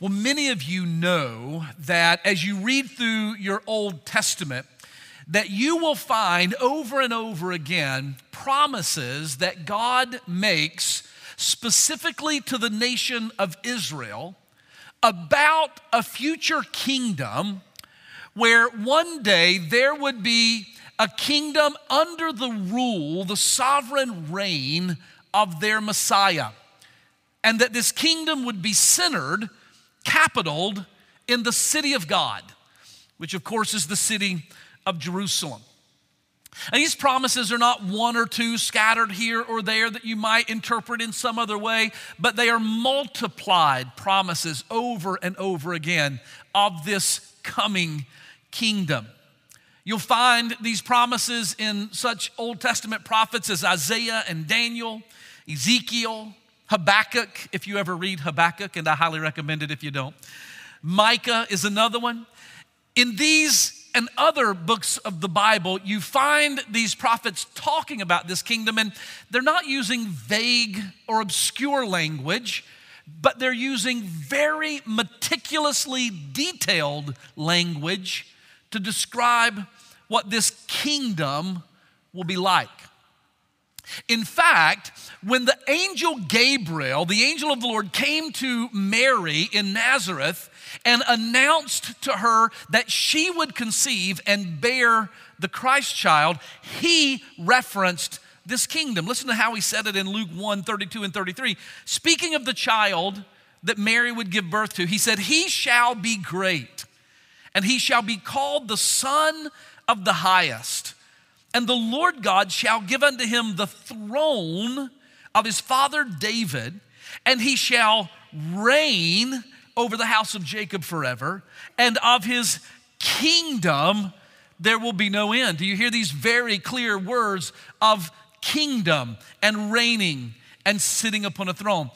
Well, many of you know that as you read through your Old Testament, that you will find over and over again promises that God makes specifically to the nation of Israel about a future kingdom where one day there would be a kingdom under the rule, the sovereign reign of their Messiah. And that this kingdom would be centered, capitaled in the city of God, which of course is the city of Jerusalem. And these promises are not one or two scattered here or there that you might interpret in some other way, but they are multiplied promises over and over again of this coming kingdom. You'll find these promises in such Old Testament prophets as Isaiah and Daniel, Ezekiel, Habakkuk, if you ever read Habakkuk, and I highly recommend it if you don't. Micah is another one. In these and other books of the Bible, you find these prophets talking about this kingdom, and they're not using vague or obscure language, but they're using very meticulously detailed language to describe what this kingdom will be like. In fact, when the angel Gabriel, the angel of the Lord, came to Mary in Nazareth and announced to her that she would conceive and bear the Christ child, he referenced this kingdom. Listen to how he said it in Luke 1 32 and 33. Speaking of the child that Mary would give birth to, he said, He shall be great, and he shall be called the Son of the Highest. And the Lord God shall give unto him the throne of his father David, and he shall reign over the house of Jacob forever, and of his kingdom there will be no end. Do you hear these very clear words of kingdom and reigning and sitting upon a throne?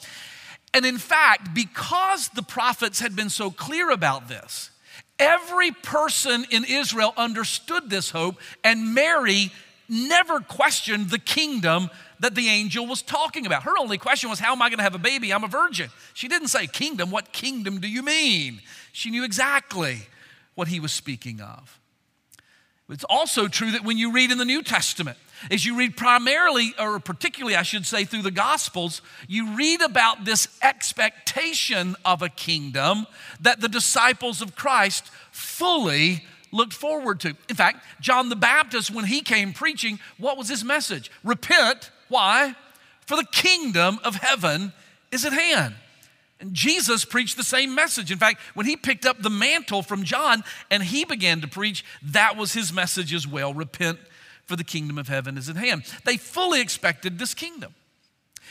And in fact, because the prophets had been so clear about this, every person in Israel understood this hope, and Mary never questioned the kingdom that the angel was talking about. Her only question was, How am I going to have a baby? I'm a virgin. She didn't say, Kingdom, what kingdom do you mean? She knew exactly what he was speaking of. It's also true that when you read in the New Testament, as you read primarily, or particularly, I should say, through the Gospels, you read about this expectation of a kingdom that the disciples of Christ fully looked forward to. In fact, John the Baptist, when he came preaching, what was his message? Repent. Why? For the kingdom of heaven is at hand. And Jesus preached the same message. In fact, when he picked up the mantle from John and he began to preach, that was his message as well repent, for the kingdom of heaven is at hand. They fully expected this kingdom.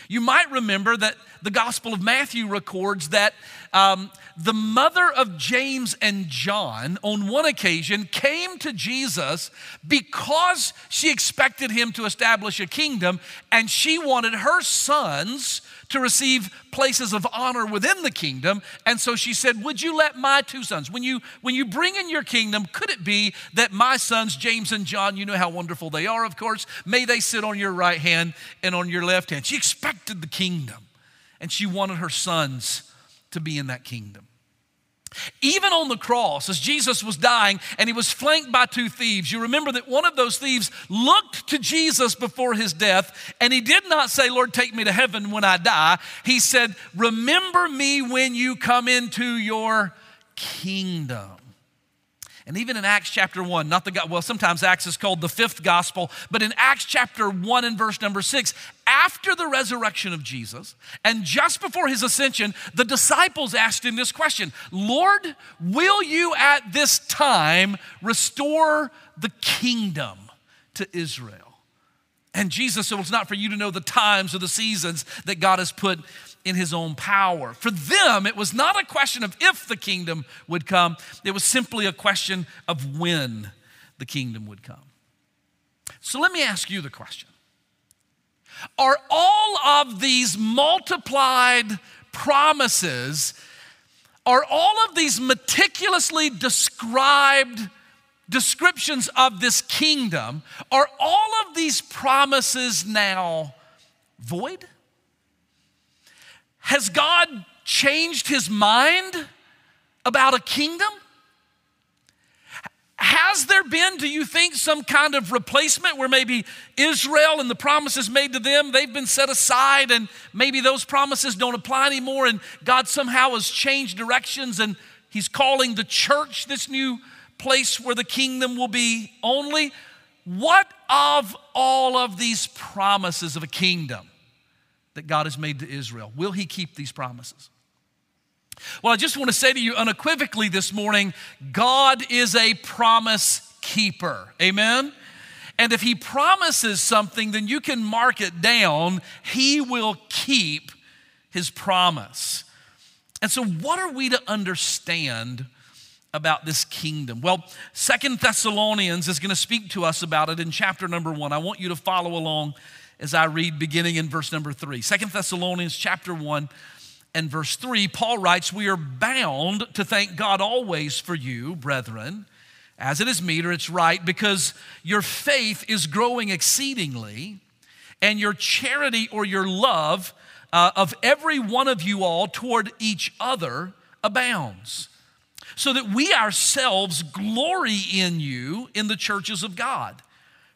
You might remember that the Gospel of Matthew records that um, the mother of James and John, on one occasion, came to Jesus because she expected him to establish a kingdom and she wanted her sons to receive places of honor within the kingdom. And so she said, Would you let my two sons, when you, when you bring in your kingdom, could it be that my sons, James and John, you know how wonderful they are, of course, may they sit on your right hand and on your left hand? She expected the kingdom, and she wanted her sons to be in that kingdom. Even on the cross, as Jesus was dying and he was flanked by two thieves, you remember that one of those thieves looked to Jesus before his death and he did not say, Lord, take me to heaven when I die. He said, Remember me when you come into your kingdom. And even in Acts chapter 1, not the, well, sometimes Acts is called the fifth gospel, but in Acts chapter 1 and verse number 6, after the resurrection of Jesus and just before his ascension, the disciples asked him this question Lord, will you at this time restore the kingdom to Israel? And Jesus said, well, It's not for you to know the times or the seasons that God has put in his own power. For them, it was not a question of if the kingdom would come, it was simply a question of when the kingdom would come. So let me ask you the question Are all of these multiplied promises, are all of these meticulously described descriptions of this kingdom, are all of these promises now void? Has God changed his mind about a kingdom? Has there been, do you think, some kind of replacement where maybe Israel and the promises made to them, they've been set aside and maybe those promises don't apply anymore and God somehow has changed directions and He's calling the church this new place where the kingdom will be only? What of all of these promises of a kingdom that God has made to Israel? Will He keep these promises? Well, I just want to say to you unequivocally this morning God is a promise keeper. Amen? And if He promises something, then you can mark it down. He will keep His promise. And so, what are we to understand about this kingdom? Well, Second Thessalonians is going to speak to us about it in chapter number one. I want you to follow along as I read beginning in verse number three. Second Thessalonians chapter one and verse 3, Paul writes, We are bound to thank God always for you, brethren, as it is meet or it's right, because your faith is growing exceedingly, and your charity or your love uh, of every one of you all toward each other abounds. So that we ourselves glory in you in the churches of God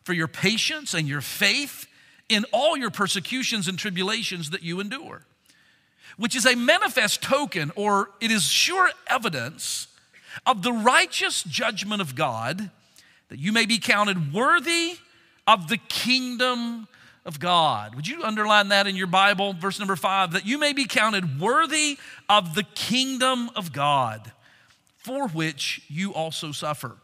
for your patience and your faith in all your persecutions and tribulations that you endure which is a manifest token or it is sure evidence of the righteous judgment of God, that you may be counted worthy of the kingdom of God. Would you underline that in your Bible, verse number five? That you may be counted worthy of the kingdom of God, for which you also suffer.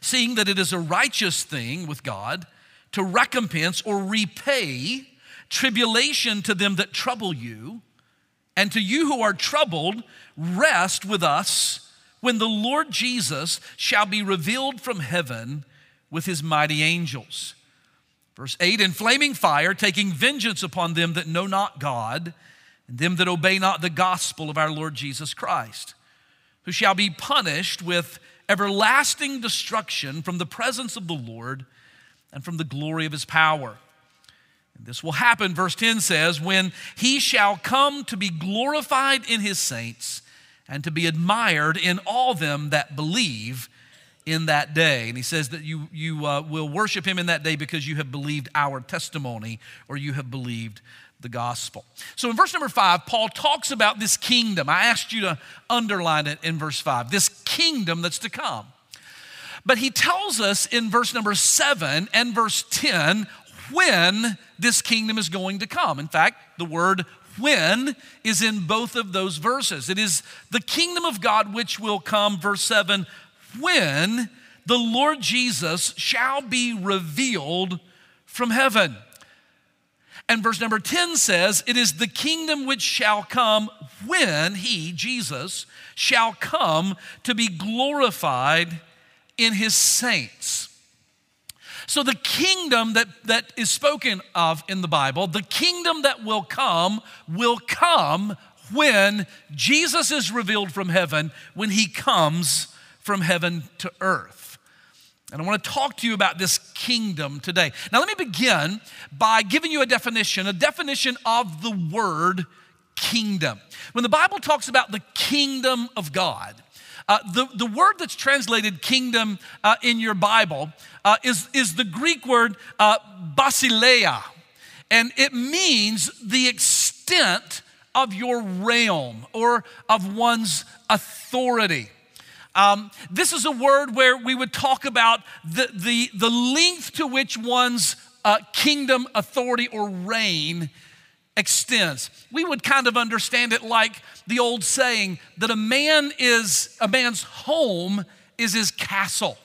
Seeing that it is a righteous thing with God to recompense or repay tribulation to them that trouble you and to you who are troubled, rest with us when the Lord Jesus shall be revealed from heaven with his mighty angels. Verse 8 In flaming fire, taking vengeance upon them that know not God, and them that obey not the gospel of our Lord Jesus Christ, who shall be punished with everlasting destruction from the presence of the Lord and from the glory of his power. And this will happen, verse 10 says, when he shall come to be glorified in his saints and to be admired in all them that believe in that day. And he says that you, you uh, will worship him in that day because you have believed our testimony or you have believed the gospel. So in verse number five, Paul talks about this kingdom. I asked you to underline it in verse five this kingdom that's to come. But he tells us in verse number seven and verse 10 when this kingdom is going to come. In fact, the word when is in both of those verses. It is the kingdom of God which will come, verse 7, when the Lord Jesus shall be revealed from heaven. And verse number 10 says, It is the kingdom which shall come when he, Jesus, shall come to be glorified in his saints. So, the kingdom that, that is spoken of in the Bible, the kingdom that will come, will come when Jesus is revealed from heaven, when he comes from heaven to earth. And I want to talk to you about this kingdom today. Now, let me begin by giving you a definition, a definition of the word kingdom. When the Bible talks about the kingdom of God, uh, the, the word that's translated kingdom uh, in your Bible uh, is, is the Greek word uh, basileia, and it means the extent of your realm or of one's authority. Um, this is a word where we would talk about the, the, the length to which one's uh, kingdom, authority, or reign extends. We would kind of understand it like the old saying that a man is a man's home is his castle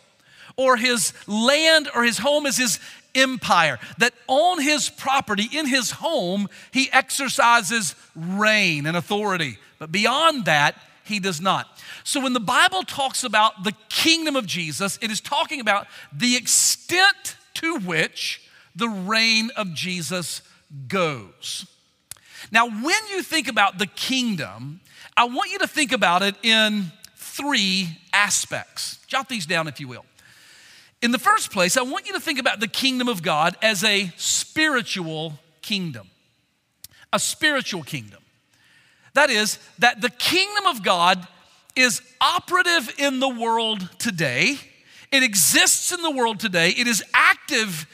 or his land or his home is his empire that on his property in his home he exercises reign and authority. But beyond that he does not. So when the bible talks about the kingdom of jesus it is talking about the extent to which the reign of jesus goes now, when you think about the kingdom, I want you to think about it in three aspects. Jot these down if you will. In the first place, I want you to think about the kingdom of God as a spiritual kingdom. A spiritual kingdom. That is, that the kingdom of God is operative in the world today. It exists in the world today. It is active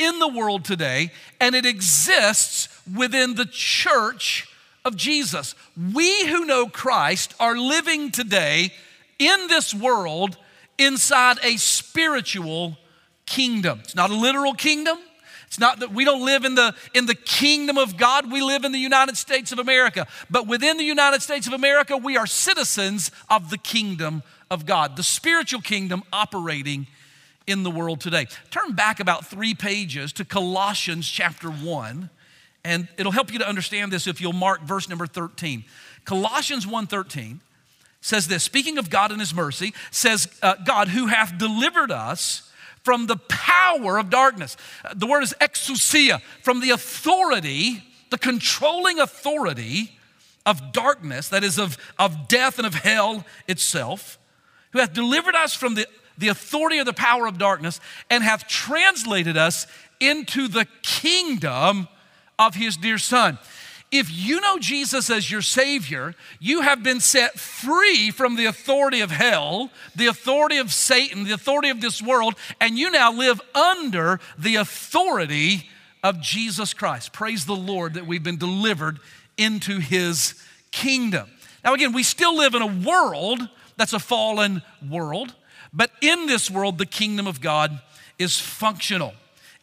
in the world today, and it exists within the church of Jesus. We who know Christ are living today in this world inside a spiritual kingdom. It's not a literal kingdom. It's not that we don't live in the, in the kingdom of God, we live in the United States of America. But within the United States of America, we are citizens of the kingdom of God, the spiritual kingdom operating in the world today. Turn back about three pages to Colossians chapter 1, and it'll help you to understand this if you'll mark verse number 13. Colossians 1:13 says this, speaking of God and his mercy, says, uh, God who hath delivered us from the power of darkness. The word is exousia, from the authority, the controlling authority of darkness, that is, of, of death and of hell itself, who hath delivered us from the, the authority of the power of darkness and hath translated us into the kingdom of his dear Son. If you know Jesus as your Savior, you have been set free from the authority of hell, the authority of Satan, the authority of this world, and you now live under the authority of Jesus Christ. Praise the Lord that we've been delivered into His kingdom. Now, again, we still live in a world that's a fallen world, but in this world, the kingdom of God is functional,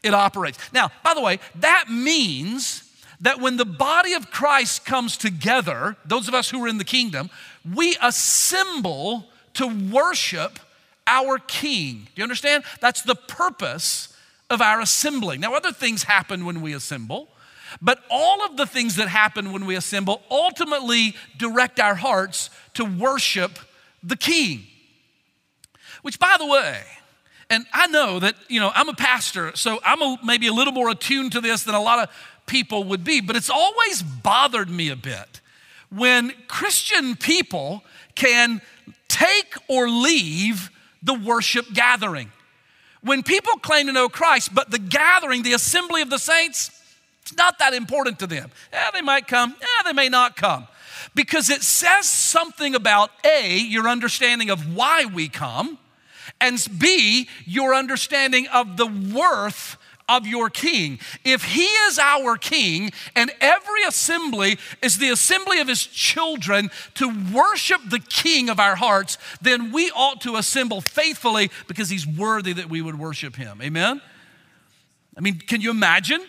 it operates. Now, by the way, that means that when the body of Christ comes together, those of us who are in the kingdom, we assemble to worship our king. Do you understand? That's the purpose of our assembling. Now, other things happen when we assemble, but all of the things that happen when we assemble ultimately direct our hearts to worship the king. Which, by the way, and I know that, you know, I'm a pastor, so I'm a, maybe a little more attuned to this than a lot of people would be. But it's always bothered me a bit when Christian people can take or leave the worship gathering. When people claim to know Christ, but the gathering, the assembly of the saints, it's not that important to them. Yeah, they might come, yeah, they may not come. Because it says something about A, your understanding of why we come, and B, your understanding of the worth of your king. If he is our king and every assembly is the assembly of his children to worship the king of our hearts, then we ought to assemble faithfully because he's worthy that we would worship him. Amen? I mean, can you imagine?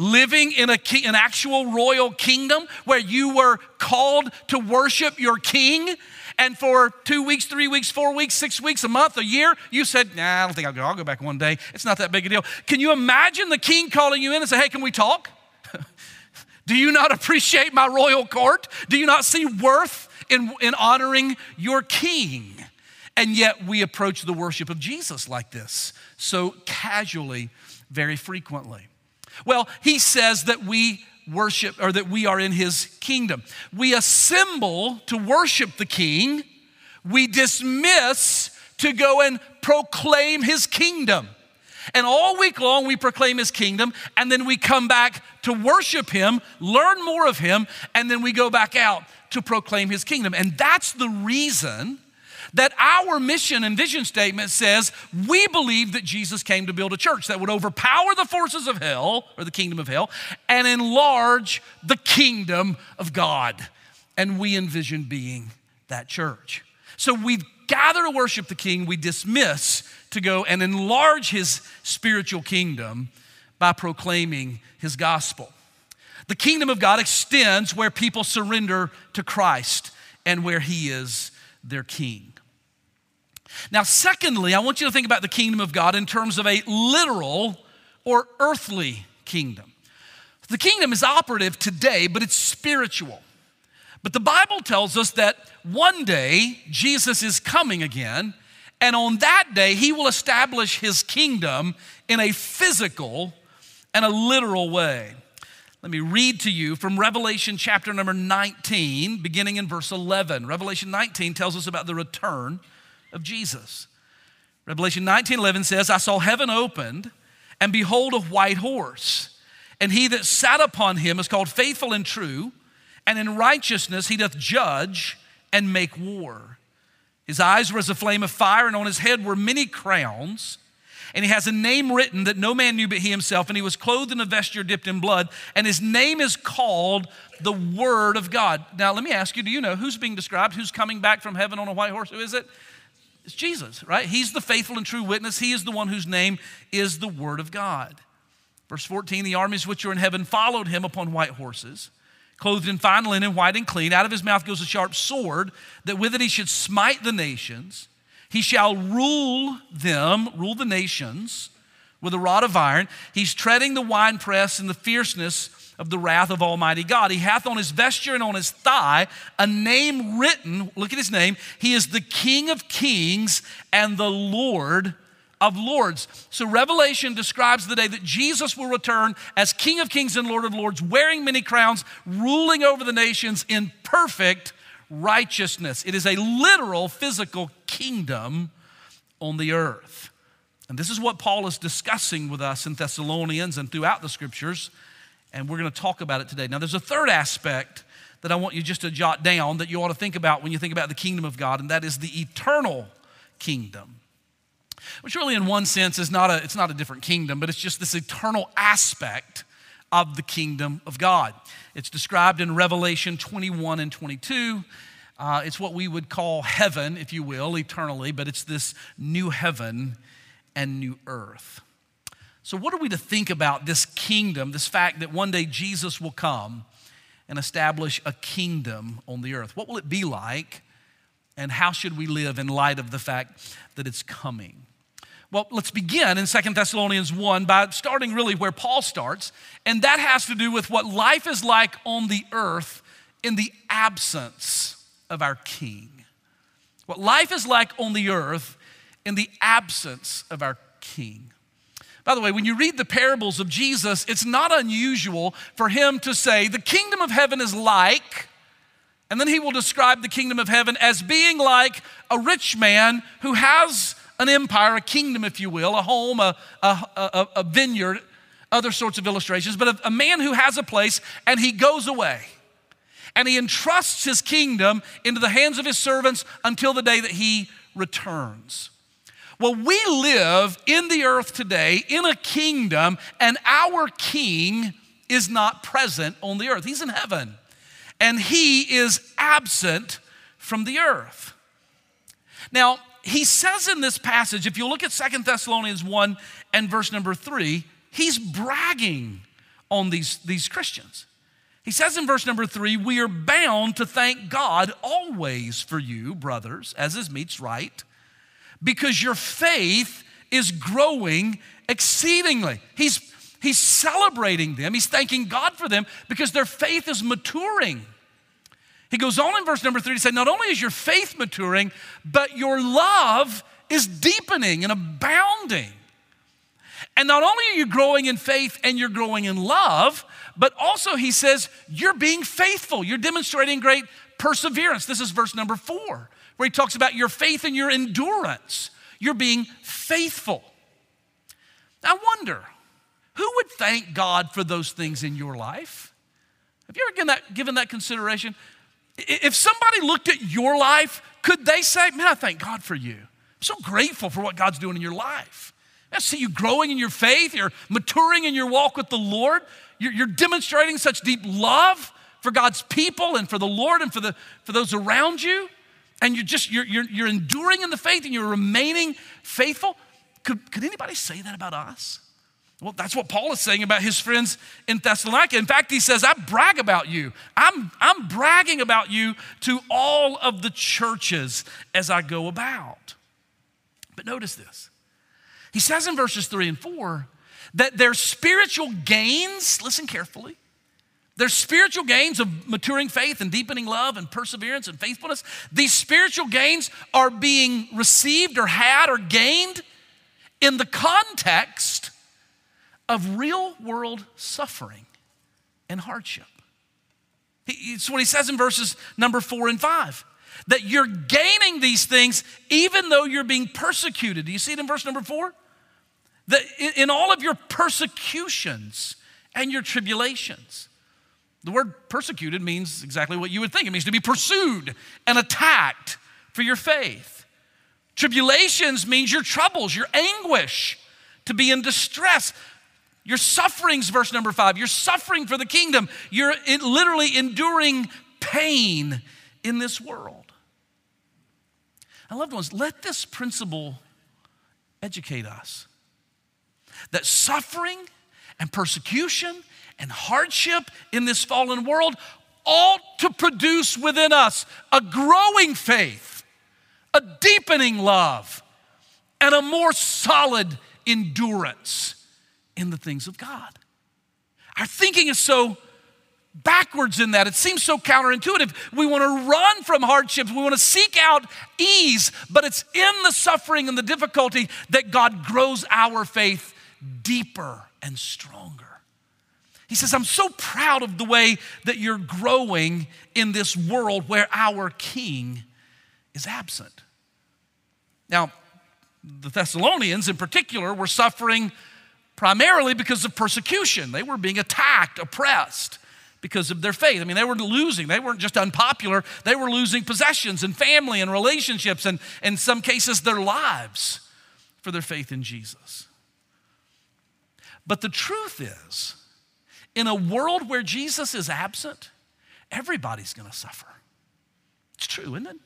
living in a an actual royal kingdom where you were called to worship your king and for two weeks, three weeks, four weeks, six weeks, a month, a year, you said, nah, I don't think I'll go. I'll go back one day. It's not that big a deal. Can you imagine the king calling you in and say, hey, can we talk? Do you not appreciate my royal court? Do you not see worth in, in honoring your king? And yet we approach the worship of Jesus like this, so casually, very frequently. Well, he says that we worship or that we are in his kingdom. We assemble to worship the king, we dismiss to go and proclaim his kingdom. And all week long, we proclaim his kingdom, and then we come back to worship him, learn more of him, and then we go back out to proclaim his kingdom. And that's the reason that our mission and vision statement says we believe that Jesus came to build a church that would overpower the forces of hell or the kingdom of hell and enlarge the kingdom of God. And we envision being that church. So we gather to worship the king, we dismiss to go and enlarge his spiritual kingdom by proclaiming his gospel. The kingdom of God extends where people surrender to Christ and where he is their king. Now, secondly, I want you to think about the kingdom of God in terms of a literal or earthly kingdom. The kingdom is operative today, but it's spiritual. But the Bible tells us that one day Jesus is coming again, and on that day he will establish his kingdom in a physical and a literal way. Let me read to you from Revelation chapter number 19, beginning in verse 11. Revelation 19 tells us about the return of Jesus. Revelation 19:11 says, "I saw heaven opened, and behold a white horse, and he that sat upon him is called faithful and true, and in righteousness he doth judge and make war." His eyes were as a flame of fire, and on his head were many crowns. And he has a name written that no man knew but he himself. And he was clothed in a vesture dipped in blood. And his name is called the Word of God. Now, let me ask you do you know who's being described? Who's coming back from heaven on a white horse? Who is it? It's Jesus, right? He's the faithful and true witness. He is the one whose name is the Word of God. Verse 14 the armies which are in heaven followed him upon white horses clothed in fine linen, white and clean. Out of his mouth goes a sharp sword, that with it he should smite the nations. He shall rule them, rule the nations, with a rod of iron. He's treading the winepress in the fierceness of the wrath of Almighty God. He hath on his vesture and on his thigh a name written. Look at his name. He is the King of kings and the Lord of Lords. So, Revelation describes the day that Jesus will return as King of Kings and Lord of Lords, wearing many crowns, ruling over the nations in perfect righteousness. It is a literal physical kingdom on the earth. And this is what Paul is discussing with us in Thessalonians and throughout the scriptures. And we're going to talk about it today. Now, there's a third aspect that I want you just to jot down that you ought to think about when you think about the kingdom of God, and that is the eternal kingdom which really in one sense is not a, it's not a different kingdom, but it's just this eternal aspect of the kingdom of God. It's described in Revelation 21 and 22. Uh, it's what we would call heaven, if you will, eternally, but it's this new heaven and new earth. So, what are we to think about this kingdom, this fact that one day Jesus will come and establish a kingdom on the earth? What will it be like? And how should we live in light of the fact that it's coming? Well, let's begin in Second Thessalonians 1 by starting really where Paul starts, and that has to do with what life is like on the earth in the absence of our King. What life is like on the earth in the absence of our King. By the way, when you read the parables of Jesus, it's not unusual for him to say, The kingdom of heaven is like, and then he will describe the kingdom of heaven as being like a rich man who has an empire, a kingdom, if you will, a home, a, a, a, a vineyard, other sorts of illustrations, but a, a man who has a place and he goes away and he entrusts his kingdom into the hands of his servants until the day that he returns. Well, we live in the earth today in a kingdom, and our king is not present on the earth. He's in heaven, and he is absent from the earth. Now, he says in this passage, if you look at Second Thessalonians 1 and verse number 3, he's bragging on these, these Christians. He says in verse number 3, we are bound to thank God always for you, brothers, as is meets right, because your faith is growing exceedingly. He's, he's celebrating them, he's thanking God for them because their faith is maturing. He goes on in verse number three to say, Not only is your faith maturing, but your love is deepening and abounding. And not only are you growing in faith and you're growing in love, but also he says, You're being faithful. You're demonstrating great perseverance. This is verse number four, where he talks about your faith and your endurance. You're being faithful. I wonder, who would thank God for those things in your life? Have you ever given that, given that consideration? If somebody looked at your life, could they say, Man, I thank God for you? I'm so grateful for what God's doing in your life. I see you growing in your faith, you're maturing in your walk with the Lord, you're, you're demonstrating such deep love for God's people and for the Lord and for, the, for those around you. And you're just, you're, you're, you're enduring in the faith and you're remaining faithful. Could, could anybody say that about us? Well, that's what Paul is saying about his friends in Thessalonica. In fact, he says, I brag about you. I'm, I'm bragging about you to all of the churches as I go about. But notice this. He says in verses three and four that their spiritual gains, listen carefully, their spiritual gains of maturing faith and deepening love and perseverance and faithfulness, these spiritual gains are being received or had or gained in the context of real world suffering and hardship. It's what he says in verses number four and five that you're gaining these things even though you're being persecuted. Do you see it in verse number four? That in all of your persecutions and your tribulations, the word persecuted means exactly what you would think it means to be pursued and attacked for your faith. Tribulations means your troubles, your anguish, to be in distress. Your sufferings, verse number five, you're suffering for the kingdom. You're literally enduring pain in this world. And loved ones, let this principle educate us that suffering and persecution and hardship in this fallen world ought to produce within us a growing faith, a deepening love, and a more solid endurance in the things of God. Our thinking is so backwards in that. It seems so counterintuitive. We want to run from hardships, we want to seek out ease, but it's in the suffering and the difficulty that God grows our faith deeper and stronger. He says, I'm so proud of the way that you're growing in this world where our king is absent. Now, the Thessalonians in particular were suffering primarily because of persecution. They were being attacked, oppressed because of their faith. I mean, they were losing. They weren't just unpopular, they were losing possessions and family and relationships and, in some cases, their lives for their faith in Jesus. But the truth is, in a world where Jesus is absent, everybody's gonna suffer. It's true, isn't it?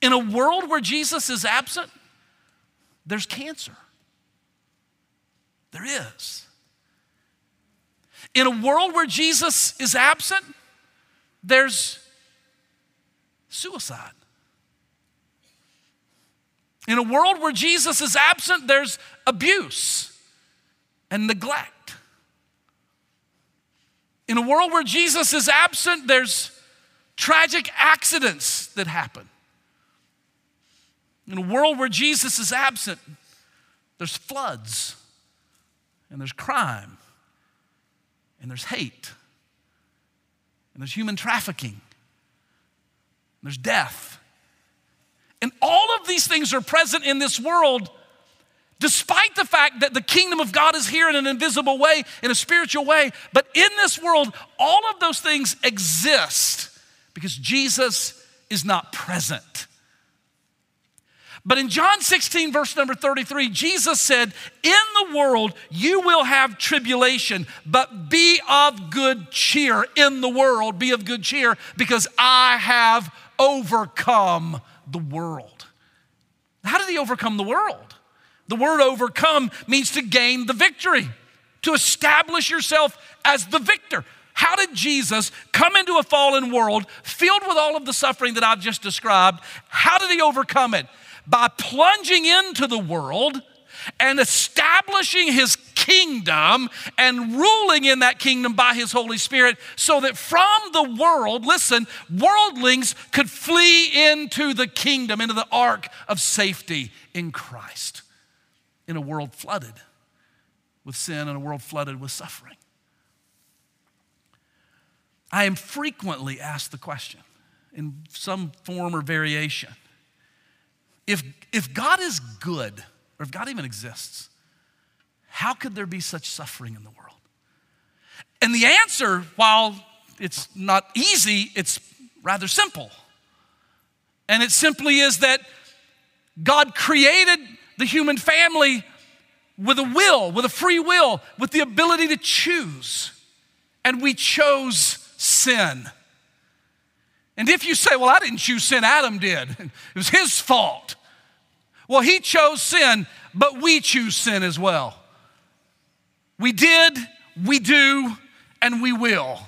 In a world where Jesus is absent, there's cancer. There is. In a world where Jesus is absent, there's suicide. In a world where Jesus is absent, there's abuse and neglect. In a world where Jesus is absent, there's tragic accidents that happen. In a world where Jesus is absent, there's floods and there's crime and there's hate, and there's human trafficking, there's death. And all of these things are present in this world, despite the fact that the kingdom of God is here in an invisible way, in a spiritual way. But in this world, all of those things exist because Jesus is not present. But in John 16, verse number 33, Jesus said, In the world you will have tribulation, but be of good cheer. In the world, be of good cheer, because I have overcome the world. How did he overcome the world? The word overcome means to gain the victory, to establish yourself as the victor. How did Jesus come into a fallen world filled with all of the suffering that I've just described? How did he overcome it? by plunging into the world and establishing his kingdom and ruling in that kingdom by his Holy Spirit, so that from the world, listen, worldlings could flee into the kingdom, into the ark of safety in Christ, in a world flooded with sin and a world flooded with suffering. I am frequently asked the question in some form or variation if, if God is good, or if God even exists, how could there be such suffering in the world? And the answer, while it's not easy, it's rather simple. And it simply is that God created the human family with a will, with a free will, with the ability to choose. And we chose sin. And if you say, well, I didn't choose sin, Adam did, it was his fault. Well, he chose sin, but we choose sin as well. We did, we do, and we will.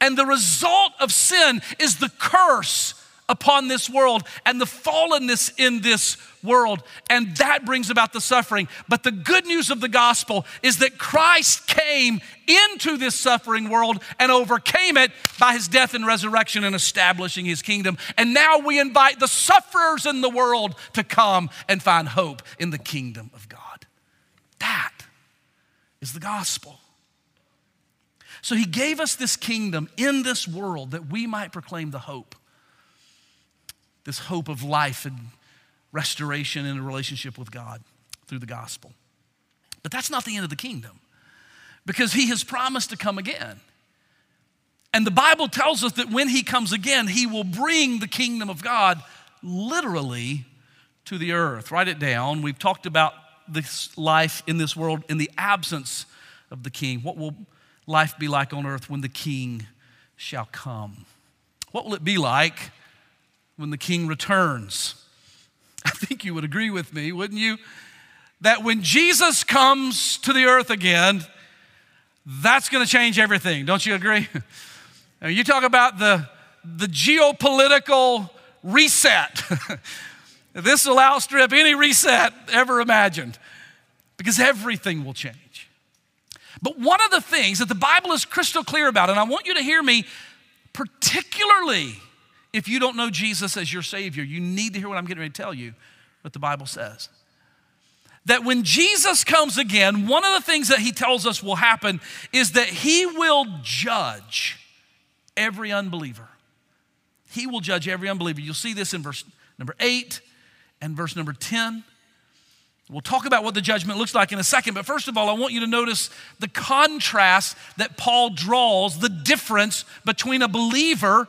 And the result of sin is the curse upon this world and the fallenness in this world. And that brings about the suffering. But the good news of the gospel is that Christ came into this suffering world and overcame it by his death and resurrection and establishing his kingdom. And now we invite the sufferers in the world to come and find hope in the kingdom of God. That is the gospel. So he gave us this kingdom in this world that we might proclaim the hope this hope of life and restoration in a relationship with God through the gospel. But that's not the end of the kingdom because he has promised to come again. And the Bible tells us that when he comes again, he will bring the kingdom of God literally to the earth. Write it down. We've talked about this life in this world in the absence of the king. What will life be like on earth when the king shall come? What will it be like when the king returns? I think you would agree with me, wouldn't you? That when Jesus comes to the earth again, that's going to change everything. Don't you agree? you talk about the, the geopolitical reset. this will outstrip any reset ever imagined because everything will change. But one of the things that the Bible is crystal clear about, and I want you to hear me, particularly if you don't know Jesus as your Savior, you need to hear what I'm getting ready to tell you, what the Bible says. That when Jesus comes again, one of the things that he tells us will happen is that he will judge every unbeliever. He will judge every unbeliever. You'll see this in verse number eight and verse number 10. We'll talk about what the judgment looks like in a second, but first of all, I want you to notice the contrast that Paul draws, the difference between a believer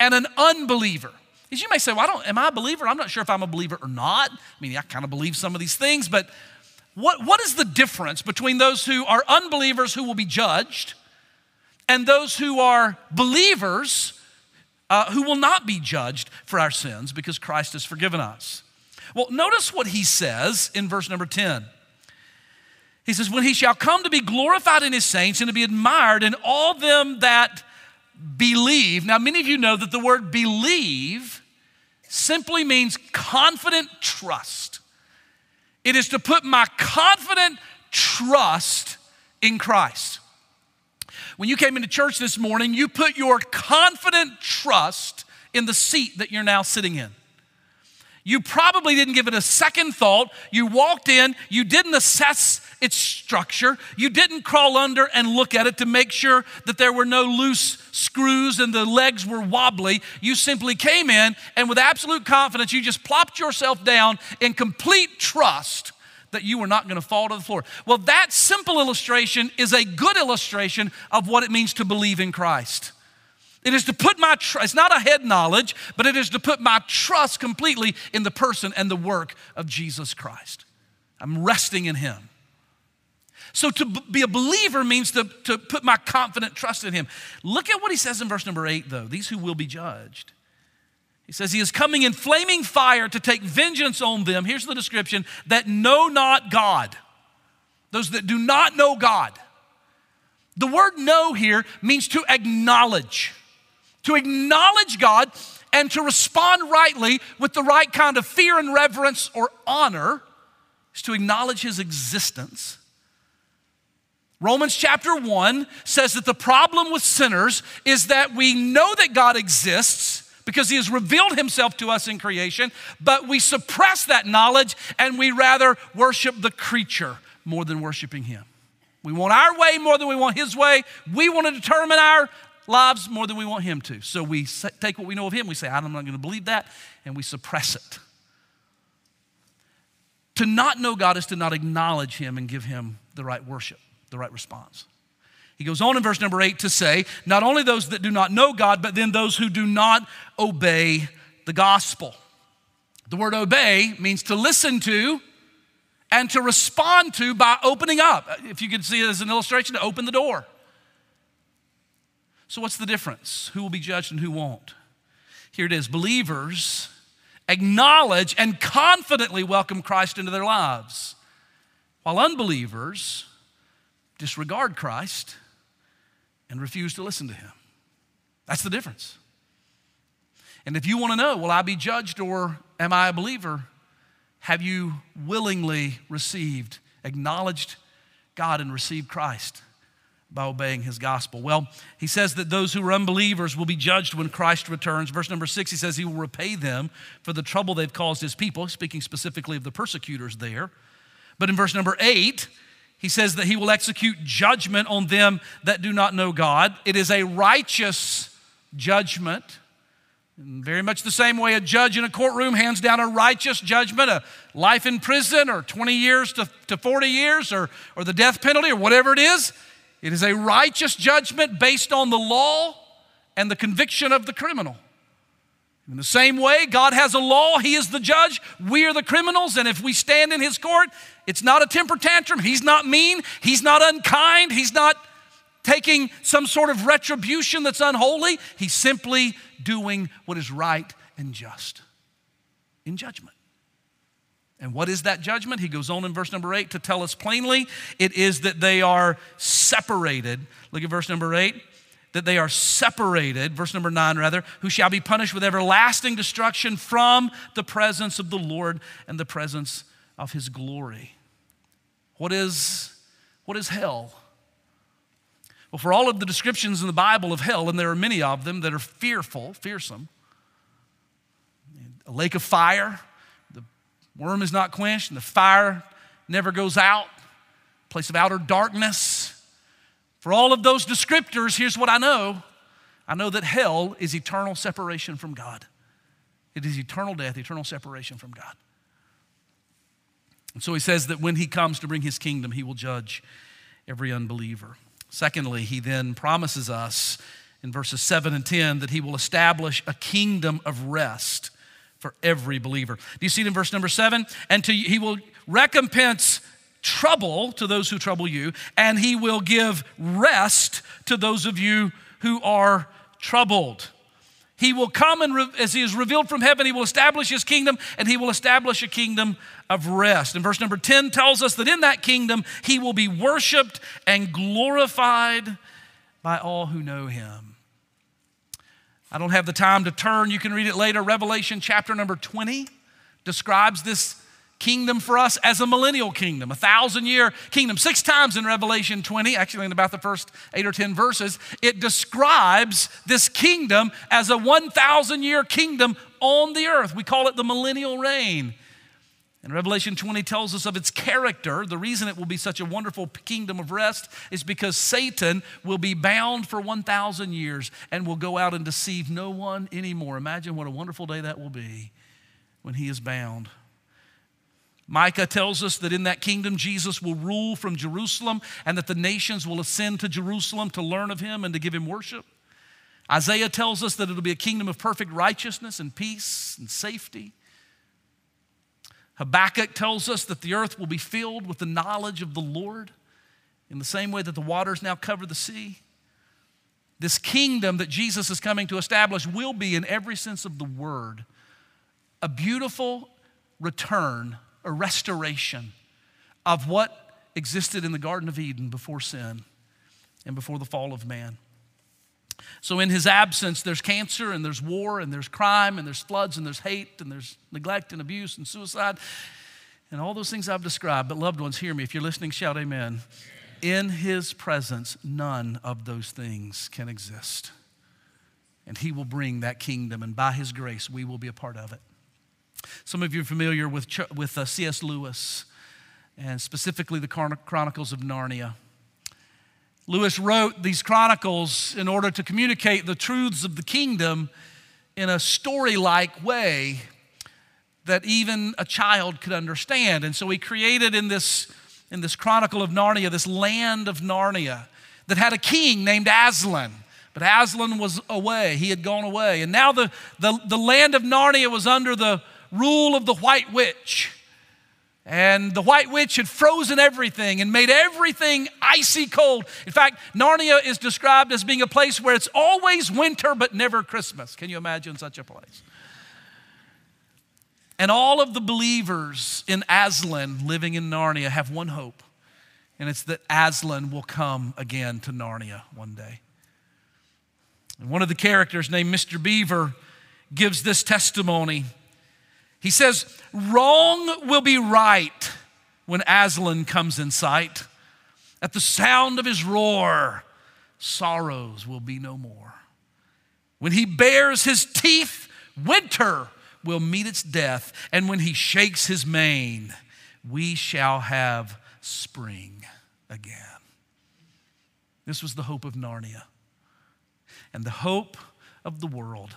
and an unbeliever. As you may say, well, I don't, am I a believer? I'm not sure if I'm a believer or not. I mean, I kind of believe some of these things, but what, what is the difference between those who are unbelievers who will be judged and those who are believers uh, who will not be judged for our sins because Christ has forgiven us? Well, notice what he says in verse number 10. He says, When he shall come to be glorified in his saints and to be admired in all them that believe. Now, many of you know that the word believe simply means confident trust. It is to put my confident trust in Christ. When you came into church this morning, you put your confident trust in the seat that you're now sitting in. You probably didn't give it a second thought. You walked in, you didn't assess its structure, you didn't crawl under and look at it to make sure that there were no loose screws and the legs were wobbly. You simply came in and with absolute confidence, you just plopped yourself down in complete trust that you were not going to fall to the floor. Well, that simple illustration is a good illustration of what it means to believe in Christ. It is to put my trust, it's not a head knowledge, but it is to put my trust completely in the person and the work of Jesus Christ. I'm resting in Him. So to be a believer means to, to put my confident trust in Him. Look at what He says in verse number eight, though these who will be judged. He says, He is coming in flaming fire to take vengeance on them. Here's the description that know not God. Those that do not know God. The word know here means to acknowledge to acknowledge God and to respond rightly with the right kind of fear and reverence or honor is to acknowledge his existence. Romans chapter 1 says that the problem with sinners is that we know that God exists because he has revealed himself to us in creation, but we suppress that knowledge and we rather worship the creature more than worshiping him. We want our way more than we want his way. We want to determine our lives more than we want Him to. So we take what we know of Him, we say, I'm not going to believe that, and we suppress it. To not know God is to not acknowledge Him and give Him the right worship, the right response. He goes on in verse number eight to say, not only those that do not know God, but then those who do not obey the gospel. The word obey means to listen to and to respond to by opening up. If you could see it as an illustration, to open the door. So, what's the difference? Who will be judged and who won't? Here it is believers acknowledge and confidently welcome Christ into their lives, while unbelievers disregard Christ and refuse to listen to him. That's the difference. And if you want to know, will I be judged or am I a believer? Have you willingly received, acknowledged God, and received Christ? By obeying his gospel. Well, he says that those who are unbelievers will be judged when Christ returns. Verse number six, he says he will repay them for the trouble they've caused his people, speaking specifically of the persecutors there. But in verse number eight, he says that he will execute judgment on them that do not know God. It is a righteous judgment. In very much the same way a judge in a courtroom hands down a righteous judgment, a life in prison or 20 years to, to 40 years or, or the death penalty or whatever it is. It is a righteous judgment based on the law and the conviction of the criminal. In the same way, God has a law, He is the judge, we are the criminals, and if we stand in His court, it's not a temper tantrum. He's not mean, He's not unkind, He's not taking some sort of retribution that's unholy. He's simply doing what is right and just in judgment. And what is that judgment? He goes on in verse number eight to tell us plainly it is that they are separated. Look at verse number eight that they are separated, verse number nine rather, who shall be punished with everlasting destruction from the presence of the Lord and the presence of his glory. What is, what is hell? Well, for all of the descriptions in the Bible of hell, and there are many of them that are fearful, fearsome, a lake of fire, worm is not quenched, and the fire never goes out, place of outer darkness for all of those descriptors, here's what I know I know that hell is eternal separation from God. It is eternal death, eternal separation from God. And so he says that when he comes to bring his kingdom, he will judge every unbeliever. Secondly, he then promises us in verses 7 and 10 that he will establish a kingdom of rest for every believer. Do you see it in verse number 7? And to, he will recompense trouble to those who trouble you, and he will give rest to those of you who are troubled. He will come and, re- as he is revealed from heaven, he will establish his kingdom and he will establish a kingdom of rest. And verse number 10 tells us that in that kingdom he will be worshiped and glorified by all who know him. I don't have the time to turn, you can read it later. Revelation chapter number 20 describes this kingdom for us as a millennial kingdom, a thousand year kingdom. Six times in Revelation 20, actually in about the first eight or 10 verses, it describes this kingdom as a 1,000 year kingdom on the earth. We call it the millennial reign. And Revelation 20 tells us of its character. The reason it will be such a wonderful kingdom of rest is because Satan will be bound for 1,000 years and will go out and deceive no one anymore. Imagine what a wonderful day that will be when he is bound. Micah tells us that in that kingdom, Jesus will rule from Jerusalem and that the nations will ascend to Jerusalem to learn of him and to give him worship. Isaiah tells us that it'll be a kingdom of perfect righteousness and peace and safety. Habakkuk tells us that the earth will be filled with the knowledge of the Lord in the same way that the waters now cover the sea. This kingdom that Jesus is coming to establish will be, in every sense of the word, a beautiful return a restoration of what existed in the Garden of Eden before sin and before the fall of man. So, in his absence, there's cancer and there's war and there's crime and there's floods and there's hate and there's neglect and abuse and suicide and all those things I've described. But, loved ones, hear me. If you're listening, shout amen. In his presence, none of those things can exist. And he will bring that kingdom, and by his grace, we will be a part of it. Some of you are familiar with, with uh, C.S. Lewis and specifically the Chronicles of Narnia. Lewis wrote these chronicles in order to communicate the truths of the kingdom in a story like way that even a child could understand. And so he created in this, in this Chronicle of Narnia this land of Narnia that had a king named Aslan. But Aslan was away, he had gone away. And now the, the, the land of Narnia was under the rule of the White Witch. And the White Witch had frozen everything and made everything icy cold. In fact, Narnia is described as being a place where it's always winter but never Christmas. Can you imagine such a place? And all of the believers in Aslan living in Narnia have one hope, and it's that Aslan will come again to Narnia one day. And one of the characters named Mr. Beaver gives this testimony he says, Wrong will be right when Aslan comes in sight. At the sound of his roar, sorrows will be no more. When he bares his teeth, winter will meet its death. And when he shakes his mane, we shall have spring again. This was the hope of Narnia and the hope of the world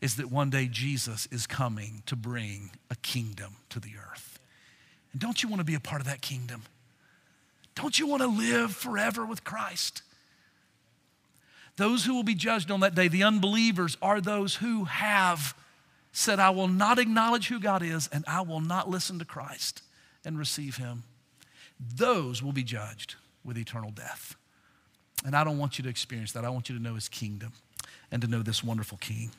is that one day Jesus is coming to bring a kingdom to the earth. And don't you want to be a part of that kingdom? Don't you want to live forever with Christ? Those who will be judged on that day, the unbelievers, are those who have said, I will not acknowledge who God is and I will not listen to Christ and receive him, those will be judged with eternal death. And I don't want you to experience that. I want you to know his kingdom and to know this wonderful king.